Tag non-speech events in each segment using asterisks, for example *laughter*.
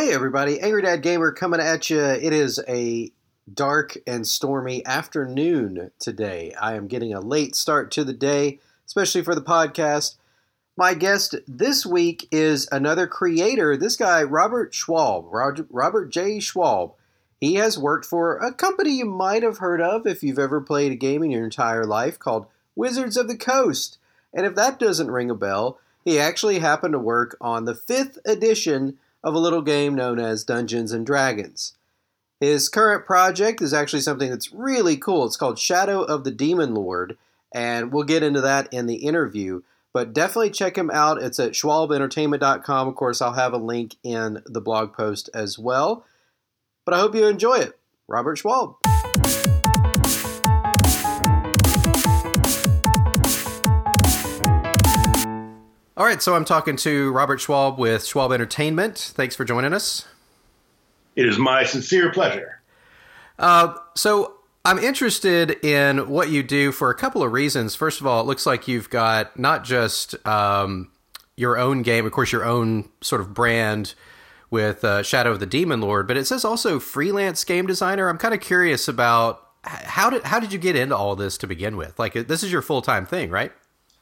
Hey everybody, Angry Dad Gamer coming at you. It is a dark and stormy afternoon today. I am getting a late start to the day, especially for the podcast. My guest this week is another creator. This guy, Robert Schwalb, Robert J. Schwalb. He has worked for a company you might have heard of if you've ever played a game in your entire life called Wizards of the Coast. And if that doesn't ring a bell, he actually happened to work on the fifth edition of a little game known as Dungeons and Dragons. His current project is actually something that's really cool. It's called Shadow of the Demon Lord, and we'll get into that in the interview. But definitely check him out. It's at schwalbentertainment.com. Of course, I'll have a link in the blog post as well. But I hope you enjoy it. Robert Schwalb. All right, so I'm talking to Robert Schwalb with Schwalb Entertainment. Thanks for joining us. It is my sincere pleasure. Uh, so I'm interested in what you do for a couple of reasons. First of all, it looks like you've got not just um, your own game, of course, your own sort of brand with uh, Shadow of the Demon Lord, but it says also freelance game designer. I'm kind of curious about how did how did you get into all this to begin with? Like this is your full time thing, right?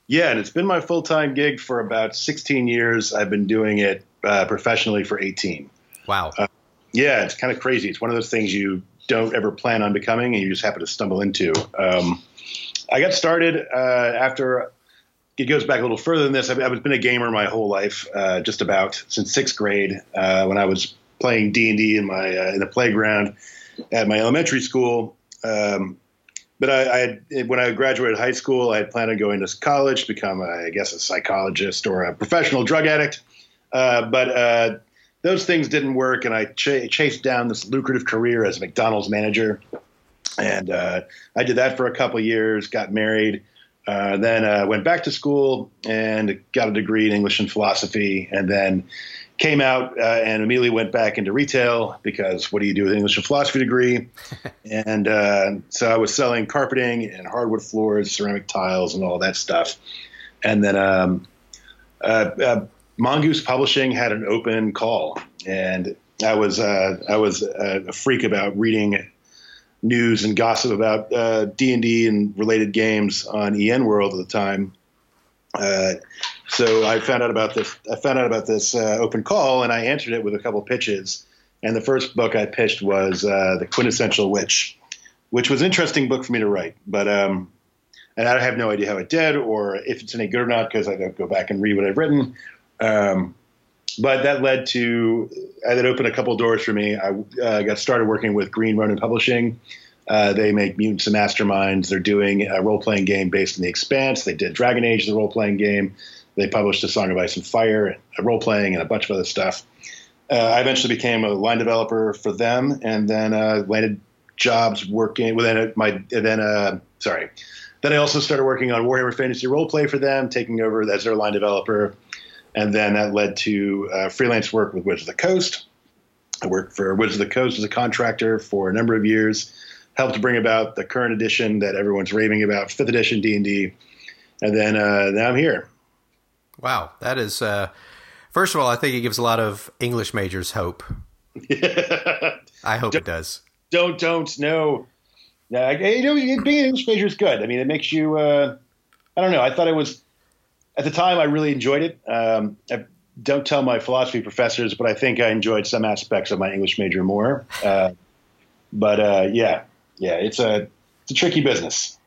Yeah, and it's been my full time gig for about 16 years. I've been doing it uh, professionally for 18. Wow. Uh, yeah, it's kind of crazy. It's one of those things you don't ever plan on becoming, and you just happen to stumble into. Um, I got started uh, after. It goes back a little further than this. I've, I've been a gamer my whole life, uh, just about since sixth grade, uh, when I was playing D and D in my uh, in the playground at my elementary school. Um, but I, I, when I graduated high school, I had planned on going to college to become, a, I guess, a psychologist or a professional drug addict. Uh, but uh, those things didn't work, and I ch- chased down this lucrative career as a McDonald's manager. And uh, I did that for a couple years, got married, uh, then uh, went back to school and got a degree in English and philosophy, and then came out uh, and immediately went back into retail because what do you do with an English and philosophy degree? *laughs* and uh, so I was selling carpeting and hardwood floors, ceramic tiles, and all that stuff. And then um, uh, uh Mongoose Publishing had an open call, and I was uh, I was a freak about reading news and gossip about uh, D and D and related games on EN World at the time. Uh, so I found out about this. I found out about this uh, open call, and I answered it with a couple pitches. And the first book I pitched was uh, the Quintessential Witch, which was an interesting book for me to write. But um, and I have no idea how it did or if it's any good or not because I don't go back and read what I've written. Um, but that led to uh, that opened a couple doors for me. I uh, got started working with Green Ronin Publishing uh, they make Mutants and Masterminds. They're doing a role playing game based in The Expanse. They did Dragon Age, the role playing game. They published A Song of Ice and Fire, role playing, and a bunch of other stuff. Uh, I eventually became a line developer for them, and then uh, landed jobs working. within my then uh, sorry, then I also started working on Warhammer Fantasy Roleplay for them, taking over as their line developer, and then that led to uh, freelance work with Wizards of the Coast. I worked for Wizards of the Coast as a contractor for a number of years helped bring about the current edition that everyone's raving about, fifth edition D and D, and then uh, now I'm here. Wow, that is. Uh, first of all, I think it gives a lot of English majors hope. *laughs* I hope don't, it does. Don't don't no. Yeah, you know, being an English major is good. I mean, it makes you. Uh, I don't know. I thought it was at the time. I really enjoyed it. Um, I don't tell my philosophy professors, but I think I enjoyed some aspects of my English major more. Uh, but uh, yeah, yeah, it's a it's a tricky business.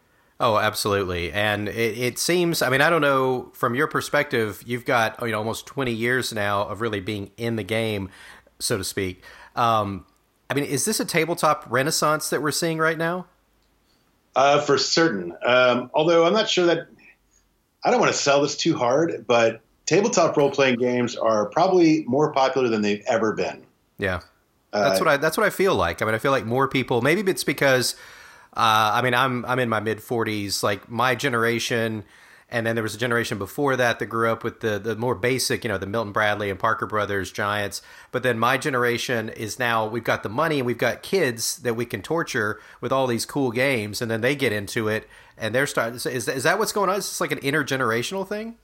Oh, absolutely. And it, it, seems, I mean, I don't know, from your perspective, you've got you know, almost 20 years now of really being in the game, so to speak. Um, I mean, is this a tabletop renaissance that we're seeing right now? Uh, for certain. Um, although I'm not sure that, I don't want to sell this too hard, but tabletop role playing games are probably more popular than they've ever been. Yeah. That's uh, what I that's what I feel like. I mean, I feel like more people. Maybe it's because uh, I mean I'm I'm in my mid 40s. Like my generation, and then there was a generation before that that grew up with the the more basic, you know, the Milton Bradley and Parker Brothers giants. But then my generation is now we've got the money and we've got kids that we can torture with all these cool games, and then they get into it and they're starting. Is is that what's going on? Is this like an intergenerational thing?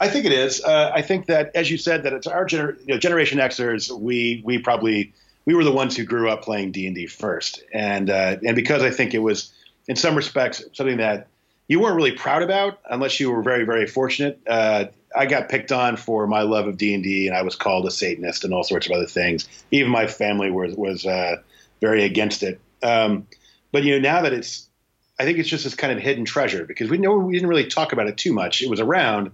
I think it is. Uh, I think that, as you said, that it's our gener- you know, Generation Xers. We we probably we were the ones who grew up playing D and D first, and uh, and because I think it was in some respects something that you weren't really proud about unless you were very very fortunate. Uh, I got picked on for my love of D and D, and I was called a Satanist and all sorts of other things. Even my family was was uh, very against it. Um, but you know, now that it's, I think it's just this kind of hidden treasure because we know we didn't really talk about it too much. It was around,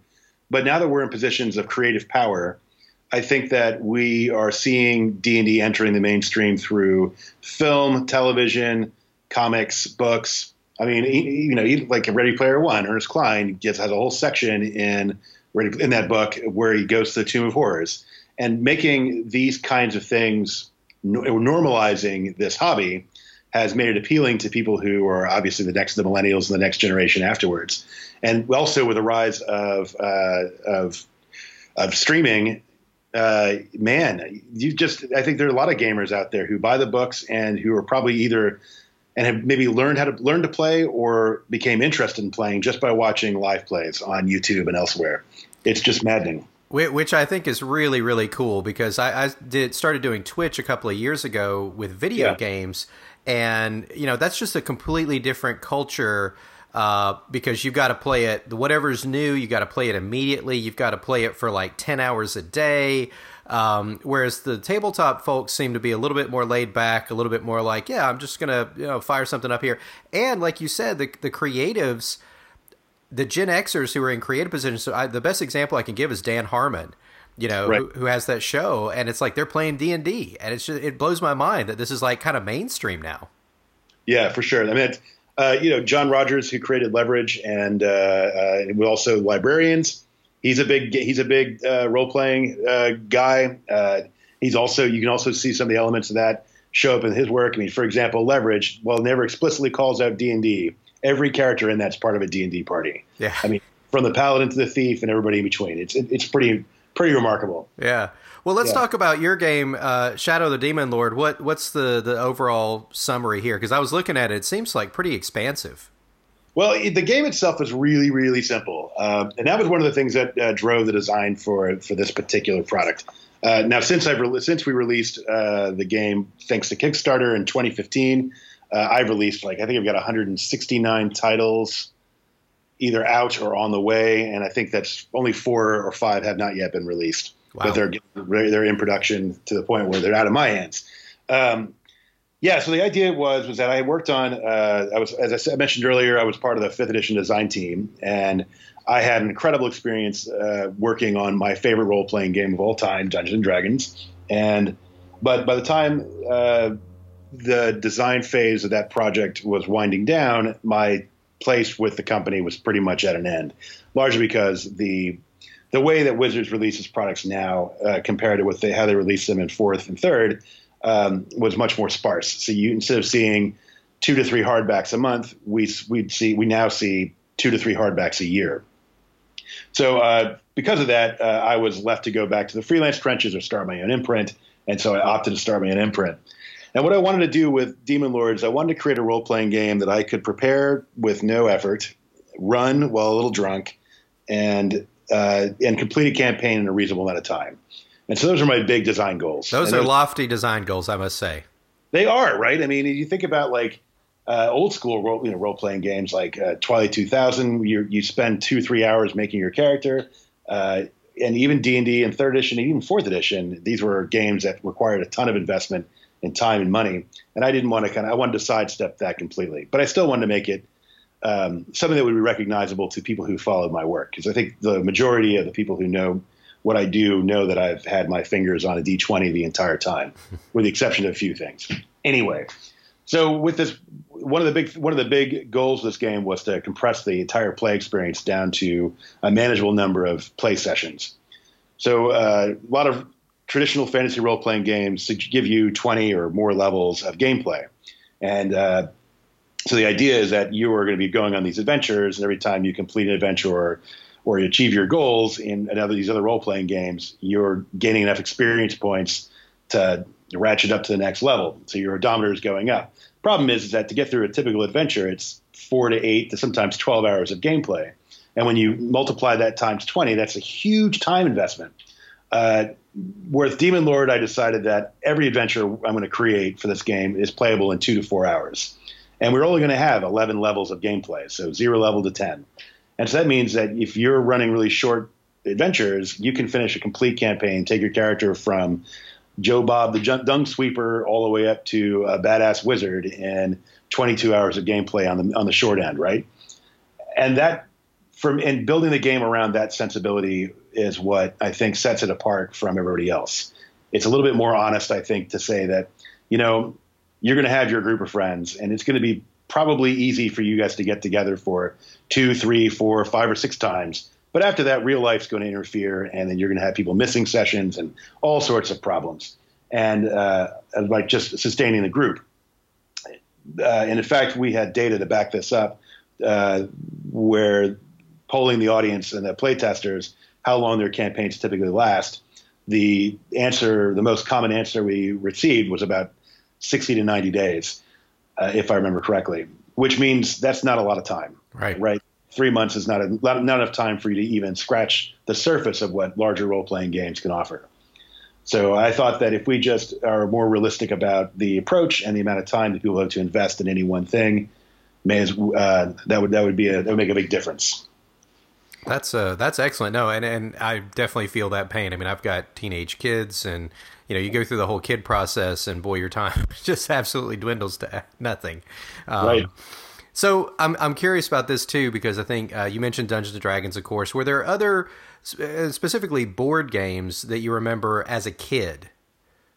but now that we're in positions of creative power, I think that we are seeing D and D entering the mainstream through film, television, comics, books. I mean, you know, like Ready Player One, Ernest Cline has a whole section in in that book where he goes to the Tomb of Horrors and making these kinds of things normalizing this hobby has made it appealing to people who are obviously the next the millennials and the next generation afterwards and also with the rise of uh, of of streaming uh, man you just i think there are a lot of gamers out there who buy the books and who are probably either and have maybe learned how to learn to play or became interested in playing just by watching live plays on youtube and elsewhere. It's just maddening. Which I think is really really cool because I, I, did started doing Twitch a couple of years ago with video yeah. games, and you know that's just a completely different culture uh, because you've got to play it whatever's new you've got to play it immediately you've got to play it for like 10 hours a day um, whereas the tabletop folks seem to be a little bit more laid back a little bit more like yeah i'm just gonna you know fire something up here and like you said the, the creatives the gen xers who are in creative positions so I, the best example i can give is dan harmon you know, right. who, who, has that show, and it's like they're playing D and D, and it's just, it blows my mind that this is like kind of mainstream now. Yeah, for sure. I mean, uh, you know, John Rogers, who created Leverage, and uh, uh, also librarians. He's a big he's a big uh, role playing uh, guy. Uh, he's also you can also see some of the elements of that show up in his work. I mean, for example, Leverage, while never explicitly calls out D and D, every character in that's part of a D and D party. Yeah, I mean, from the paladin to the thief and everybody in between. It's it, it's pretty pretty remarkable. Yeah. Well, let's yeah. talk about your game, uh, Shadow the Demon Lord. What what's the the overall summary here? Because I was looking at it, it seems like pretty expansive. Well, the game itself is really, really simple, uh, and that was one of the things that uh, drove the design for for this particular product. Uh, now, since I've re- since we released uh, the game, thanks to Kickstarter in 2015, uh, I've released like I think I've got 169 titles either out or on the way, and I think that's only four or five have not yet been released, wow. but they're they're in production to the point where they're out of my hands. Um, yeah, so the idea was was that I worked on. Uh, I was, as I mentioned earlier, I was part of the fifth edition design team, and I had an incredible experience uh, working on my favorite role playing game of all time, Dungeons and Dragons. And but by the time uh, the design phase of that project was winding down, my place with the company was pretty much at an end, largely because the the way that Wizards releases products now uh, compared to what they how they release them in fourth and third um, was much more sparse. So you instead of seeing two to three hardbacks a month, we we'd see we now see two to three hardbacks a year. So uh, because of that, uh, I was left to go back to the freelance trenches or start my own imprint, and so I opted to start my own imprint. And what I wanted to do with Demon Lords, I wanted to create a role playing game that I could prepare with no effort, run while a little drunk, and uh, and complete a campaign in a reasonable amount of time. And so those are my big design goals. Those and are lofty design goals, I must say. They are right. I mean, you think about like uh, old school role, you know, role playing games like uh, Twilight 2000. You you spend two three hours making your character, uh, and even D and D and third edition, and even fourth edition. These were games that required a ton of investment in time and money. And I didn't want to kind of I wanted to sidestep that completely, but I still wanted to make it um, something that would be recognizable to people who followed my work because I think the majority of the people who know what I do know that I've had my fingers on a D20 the entire time, *laughs* with the exception of a few things. Anyway, so with this, one of the big one of the big goals of this game was to compress the entire play experience down to a manageable number of play sessions. So uh, a lot of traditional fantasy role playing games give you 20 or more levels of gameplay. And uh, so the idea is that you are going to be going on these adventures, and every time you complete an adventure or, or you achieve your goals in another these other role playing games, you're gaining enough experience points to ratchet up to the next level. So your odometer is going up. Problem is, is that to get through a typical adventure, it's four to eight to sometimes 12 hours of gameplay. And when you multiply that times 20, that's a huge time investment. Uh, with Demon Lord, I decided that every adventure I'm going to create for this game is playable in two to four hours. And we're only going to have 11 levels of gameplay, so zero level to 10. And so that means that if you're running really short adventures, you can finish a complete campaign, take your character from Joe Bob the Dung Sweeper all the way up to a badass wizard in 22 hours of gameplay on the on the short end, right? And that from and building the game around that sensibility is what I think sets it apart from everybody else. It's a little bit more honest, I think, to say that you know you're going to have your group of friends, and it's going to be probably easy for you guys to get together for two, three, four, five, or six times. But after that, real life's going to interfere, and then you're going to have people missing sessions and all sorts of problems, and uh, like just sustaining the group. Uh, and in fact, we had data to back this up, uh, where polling the audience and the playtesters how long their campaigns typically last, the answer, the most common answer we received was about 60 to 90 days, uh, if I remember correctly, which means that's not a lot of time. Right. Right. Three months is not, a, not enough time for you to even scratch the surface of what larger role playing games can offer. So I thought that if we just are more realistic about the approach and the amount of time that people have to invest in any one thing, may as, uh, that would that would be a, that would make a big difference. That's uh that's excellent. No, and and I definitely feel that pain. I mean, I've got teenage kids, and you know, you go through the whole kid process, and boy, your time *laughs* just absolutely dwindles to *laughs* nothing. Um, right. So I'm I'm curious about this too because I think uh, you mentioned Dungeons and Dragons, of course. Were there other uh, specifically board games that you remember as a kid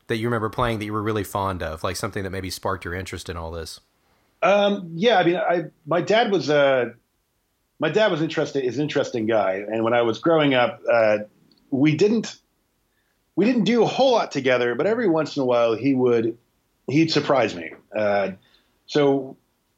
that you remember playing that you were really fond of, like something that maybe sparked your interest in all this? Um, yeah, I mean, I my dad was a uh, my dad was interesting is an interesting guy, and when I was growing up, uh, we didn't we didn't do a whole lot together, but every once in a while he would he'd surprise me. Uh, so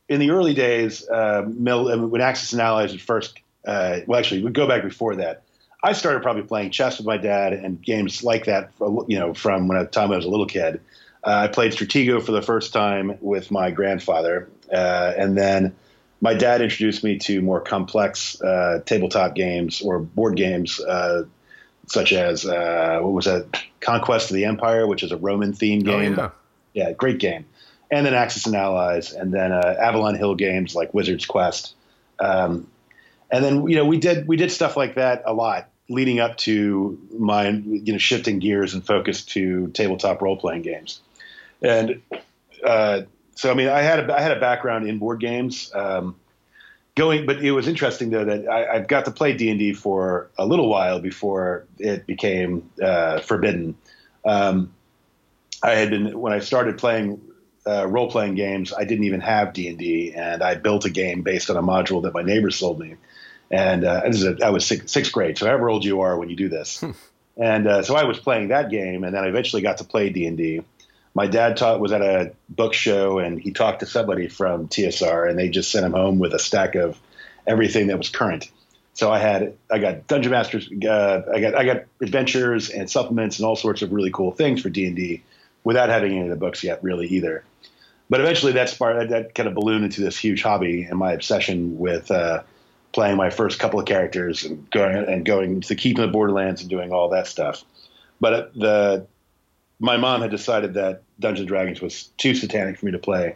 in the early days, uh, when Axis and Allies would first, uh, well, actually, we go back before that. I started probably playing chess with my dad and games like that, for, you know, from when I, time I was a little kid. Uh, I played Stratego for the first time with my grandfather, uh, and then my dad introduced me to more complex uh, tabletop games or board games, uh, such as uh, what was that, Conquest of the Empire, which is a Roman themed oh, game. Oh, yeah. yeah, great game. And then Axis and Allies, and then uh, Avalon Hill games like Wizard's Quest. Um, and then you know we did we did stuff like that a lot leading up to my you know shifting gears and focus to tabletop role playing games. And uh, so I mean, I had a, I had a background in board games. Um, going, but it was interesting though that I, I got to play D and D for a little while before it became uh, forbidden. Um, I had been when I started playing uh, role playing games. I didn't even have D and D, and I built a game based on a module that my neighbors sold me. And uh, a, I was six, sixth grade, so however old you are when you do this. Hmm. and uh, so I was playing that game, and then I eventually got to play D and D my dad taught was at a book show and he talked to somebody from TSR and they just sent him home with a stack of everything that was current. So I had I got Dungeon Masters, uh, I got I got adventures and supplements and all sorts of really cool things for D and D, without having any of the books yet, really either. But eventually, that sparked that kind of ballooned into this huge hobby and my obsession with uh, playing my first couple of characters and going and going to keep in the Borderlands and doing all that stuff. But the my mom had decided that Dungeons Dragons was too satanic for me to play,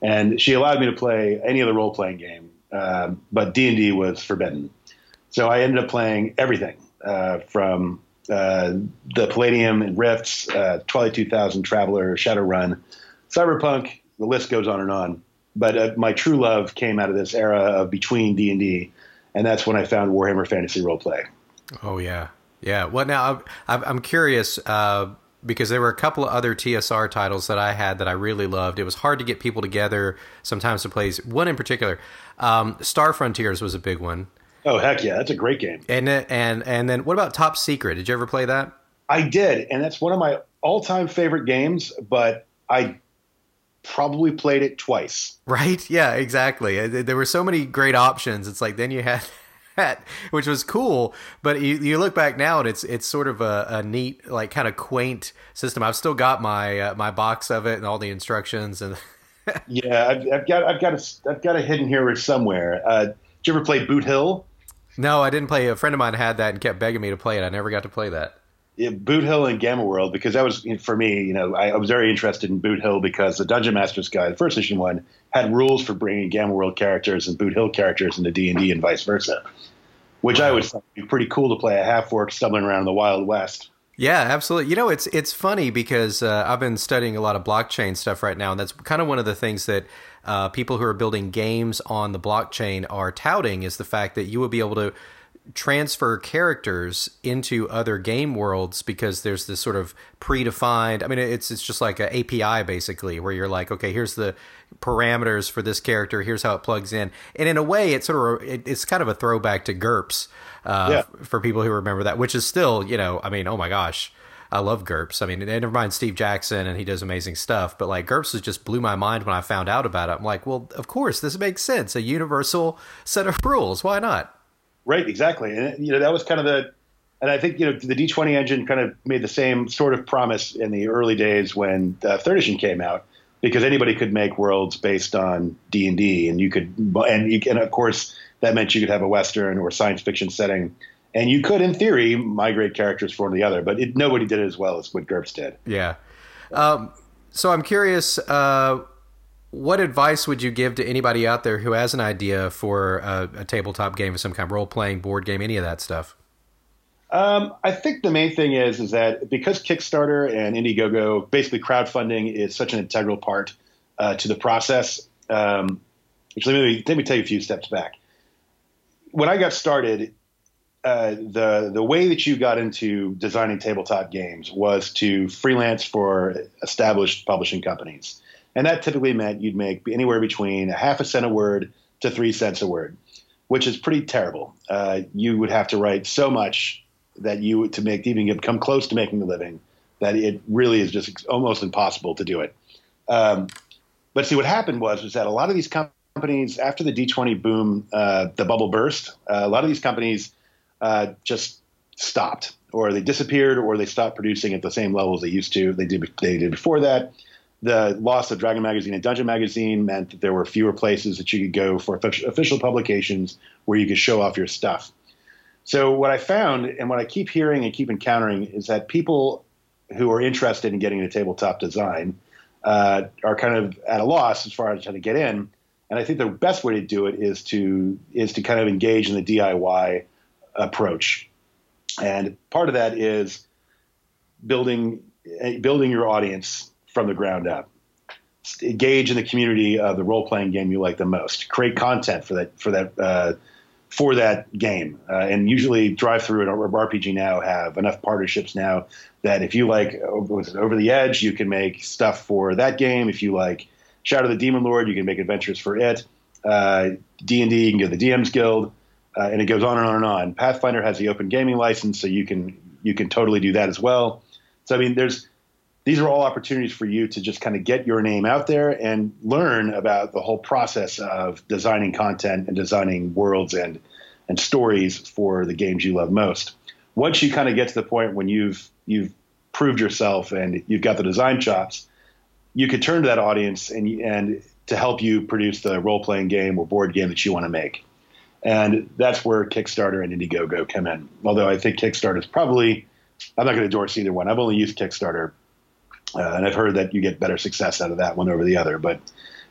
and she allowed me to play any other role playing game, um, but D and D was forbidden. So I ended up playing everything uh, from uh, the Palladium and Rifts, uh, Twilight 2000, Traveller, Shadowrun, Cyberpunk. The list goes on and on. But uh, my true love came out of this era of between D and D, and that's when I found Warhammer Fantasy Roleplay. Oh yeah, yeah. Well, now I'm, I'm curious uh, because there were a couple of other TSR titles that I had that I really loved. It was hard to get people together sometimes to play. One in particular, um, Star Frontiers was a big one. Oh heck yeah, that's a great game. And and and then what about Top Secret? Did you ever play that? I did, and that's one of my all-time favorite games. But I probably played it twice. Right? Yeah, exactly. There were so many great options. It's like then you had that, which was cool. But you, you look back now, and it's it's sort of a, a neat, like kind of quaint system. I've still got my uh, my box of it and all the instructions and. *laughs* yeah, I've, I've, got I've got a I've got a hidden here somewhere. Uh, did you ever play Boot Hill? No, I didn't play. A friend of mine had that and kept begging me to play it. I never got to play that. Boot Hill and Gamma World because that was for me. You know, I, I, was very interested in Boot Hill because the Dungeon Master's Guide, the first edition one, had rules for bringing Gamma World characters and Boot Hill characters into D and D and vice versa, which I would be pretty cool to play a half orc stumbling around in the Wild West. Yeah, absolutely. You know, it's it's funny because uh, I've been studying a lot of blockchain stuff right now, and that's kind of one of the things that uh, people who are building games on the blockchain are touting is the fact that you will be able to transfer characters into other game worlds because there's this sort of predefined i mean it's it's just like an api basically where you're like okay here's the parameters for this character here's how it plugs in and in a way it's sort of it, it's kind of a throwback to GURPS uh, yeah. for people who remember that which is still you know i mean oh my gosh I love GURPS. I mean, never mind Steve Jackson, and he does amazing stuff. But like GURPS just blew my mind when I found out about it. I'm like, well, of course, this makes sense. A universal set of rules. Why not? Right, exactly. And you know that was kind of the, and I think you know the D20 engine kind of made the same sort of promise in the early days when uh, third edition came out, because anybody could make worlds based on D and D, and you could, and you and of course that meant you could have a western or science fiction setting, and you could, in theory, migrate characters from one to the other. But it, nobody did it as well as what GURPS did. Yeah. Um, so I'm curious. Uh, what advice would you give to anybody out there who has an idea for a, a tabletop game of some kind, role playing, board game, any of that stuff? Um, I think the main thing is is that because Kickstarter and Indiegogo, basically crowdfunding, is such an integral part uh, to the process. Um, actually, let me, let me take a few steps back. When I got started, uh, the the way that you got into designing tabletop games was to freelance for established publishing companies. And that typically meant you'd make anywhere between a half a cent a word to three cents a word, which is pretty terrible. Uh, you would have to write so much that you to make even come close to making a living that it really is just almost impossible to do it. Um, but see, what happened was was that a lot of these companies after the D20 boom, uh, the bubble burst. Uh, a lot of these companies uh, just stopped, or they disappeared, or they stopped producing at the same levels they used to. They did they did before that the loss of Dragon Magazine and Dungeon Magazine meant that there were fewer places that you could go for official publications where you could show off your stuff. So what I found and what I keep hearing and keep encountering is that people who are interested in getting into tabletop design uh, are kind of at a loss as far as how to get in. And I think the best way to do it is to is to kind of engage in the DIY approach. And part of that is building building your audience from the ground up. Engage in the community of the role playing game you like the most. Create content for that for that uh, for that game. Uh, and usually, DriveThru and RPGNow have enough partnerships now that if you like Over the Edge, you can make stuff for that game. If you like Shadow the Demon Lord, you can make adventures for it. Uh, D and D, you can go to the DM's Guild, uh, and it goes on and on and on. Pathfinder has the open gaming license, so you can you can totally do that as well. So I mean, there's these are all opportunities for you to just kind of get your name out there and learn about the whole process of designing content and designing worlds and and stories for the games you love most. Once you kind of get to the point when you've you've proved yourself and you've got the design chops, you could turn to that audience and and to help you produce the role playing game or board game that you want to make. And that's where Kickstarter and Indiegogo come in. Although I think Kickstarter is probably I'm not going to endorse either one. I've only used Kickstarter uh, and I've heard that you get better success out of that one over the other, but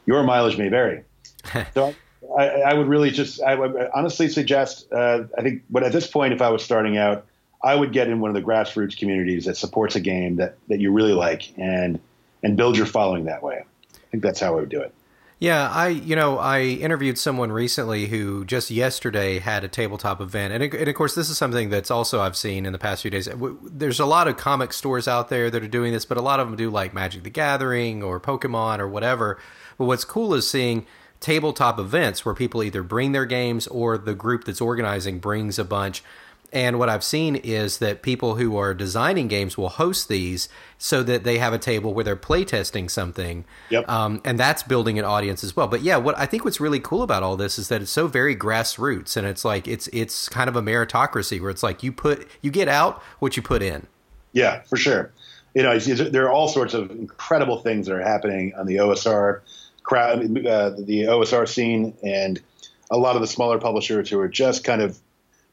your mileage may vary. *laughs* so I, I, would really just, I would honestly suggest, uh, I think, but at this point, if I was starting out, I would get in one of the grassroots communities that supports a game that, that you really like and, and build your following that way. I think that's how I would do it. Yeah, I you know I interviewed someone recently who just yesterday had a tabletop event, and, and of course this is something that's also I've seen in the past few days. There's a lot of comic stores out there that are doing this, but a lot of them do like Magic the Gathering or Pokemon or whatever. But what's cool is seeing tabletop events where people either bring their games or the group that's organizing brings a bunch and what I've seen is that people who are designing games will host these so that they have a table where they're playtesting something. Yep. Um, and that's building an audience as well. But yeah, what I think what's really cool about all this is that it's so very grassroots and it's like it's it's kind of a meritocracy where it's like you put you get out what you put in. Yeah, for sure. You know, there are all sorts of incredible things that are happening on the OSR crowd, uh, the OSR scene, and a lot of the smaller publishers who are just kind of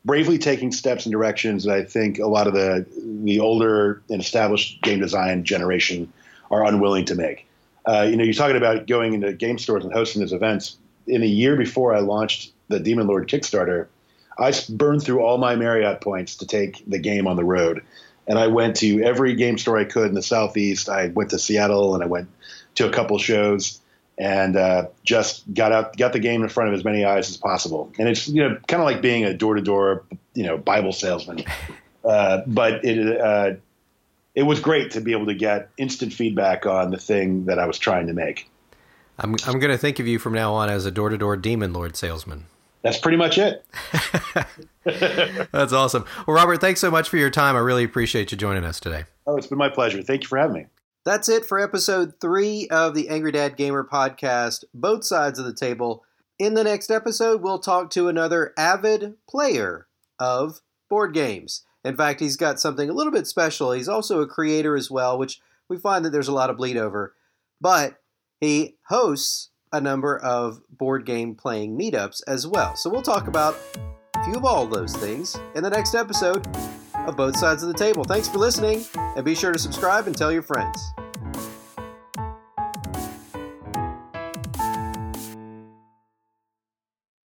bravely taking steps and directions that I think a lot of the the older and established game design generation are unwilling to make. Uh, you know, you're talking about going into game stores and hosting these events. In a year before I launched the Demon Lord Kickstarter, I burned through all my Marriott points to take the game on the road. And I went to every game store I could in the Southeast. I went to Seattle and I went to a couple shows and uh, just got out, got the game in front of as many eyes as possible. And it's you know kind of like being a door to door you know Bible salesman, *laughs* uh, but it uh, it was great to be able to get instant feedback on the thing that I was trying to make. I'm I'm going to think of you from now on as a door to door demon lord salesman. That's pretty much it. *laughs* That's awesome. Well, Robert, thanks so much for your time. I really appreciate you joining us today. Oh, it's been my pleasure. Thank you for having me. That's it for episode three of the Angry Dad Gamer podcast, both sides of the table. In the next episode, we'll talk to another avid player of board games. In fact, he's got something a little bit special. He's also a creator as well, which we find that there's a lot of bleed over. But he hosts a number of board game playing meetups as well. So we'll talk about a few of all those things in the next episode of Both Sides of the Table. Thanks for listening, and be sure to subscribe and tell your friends.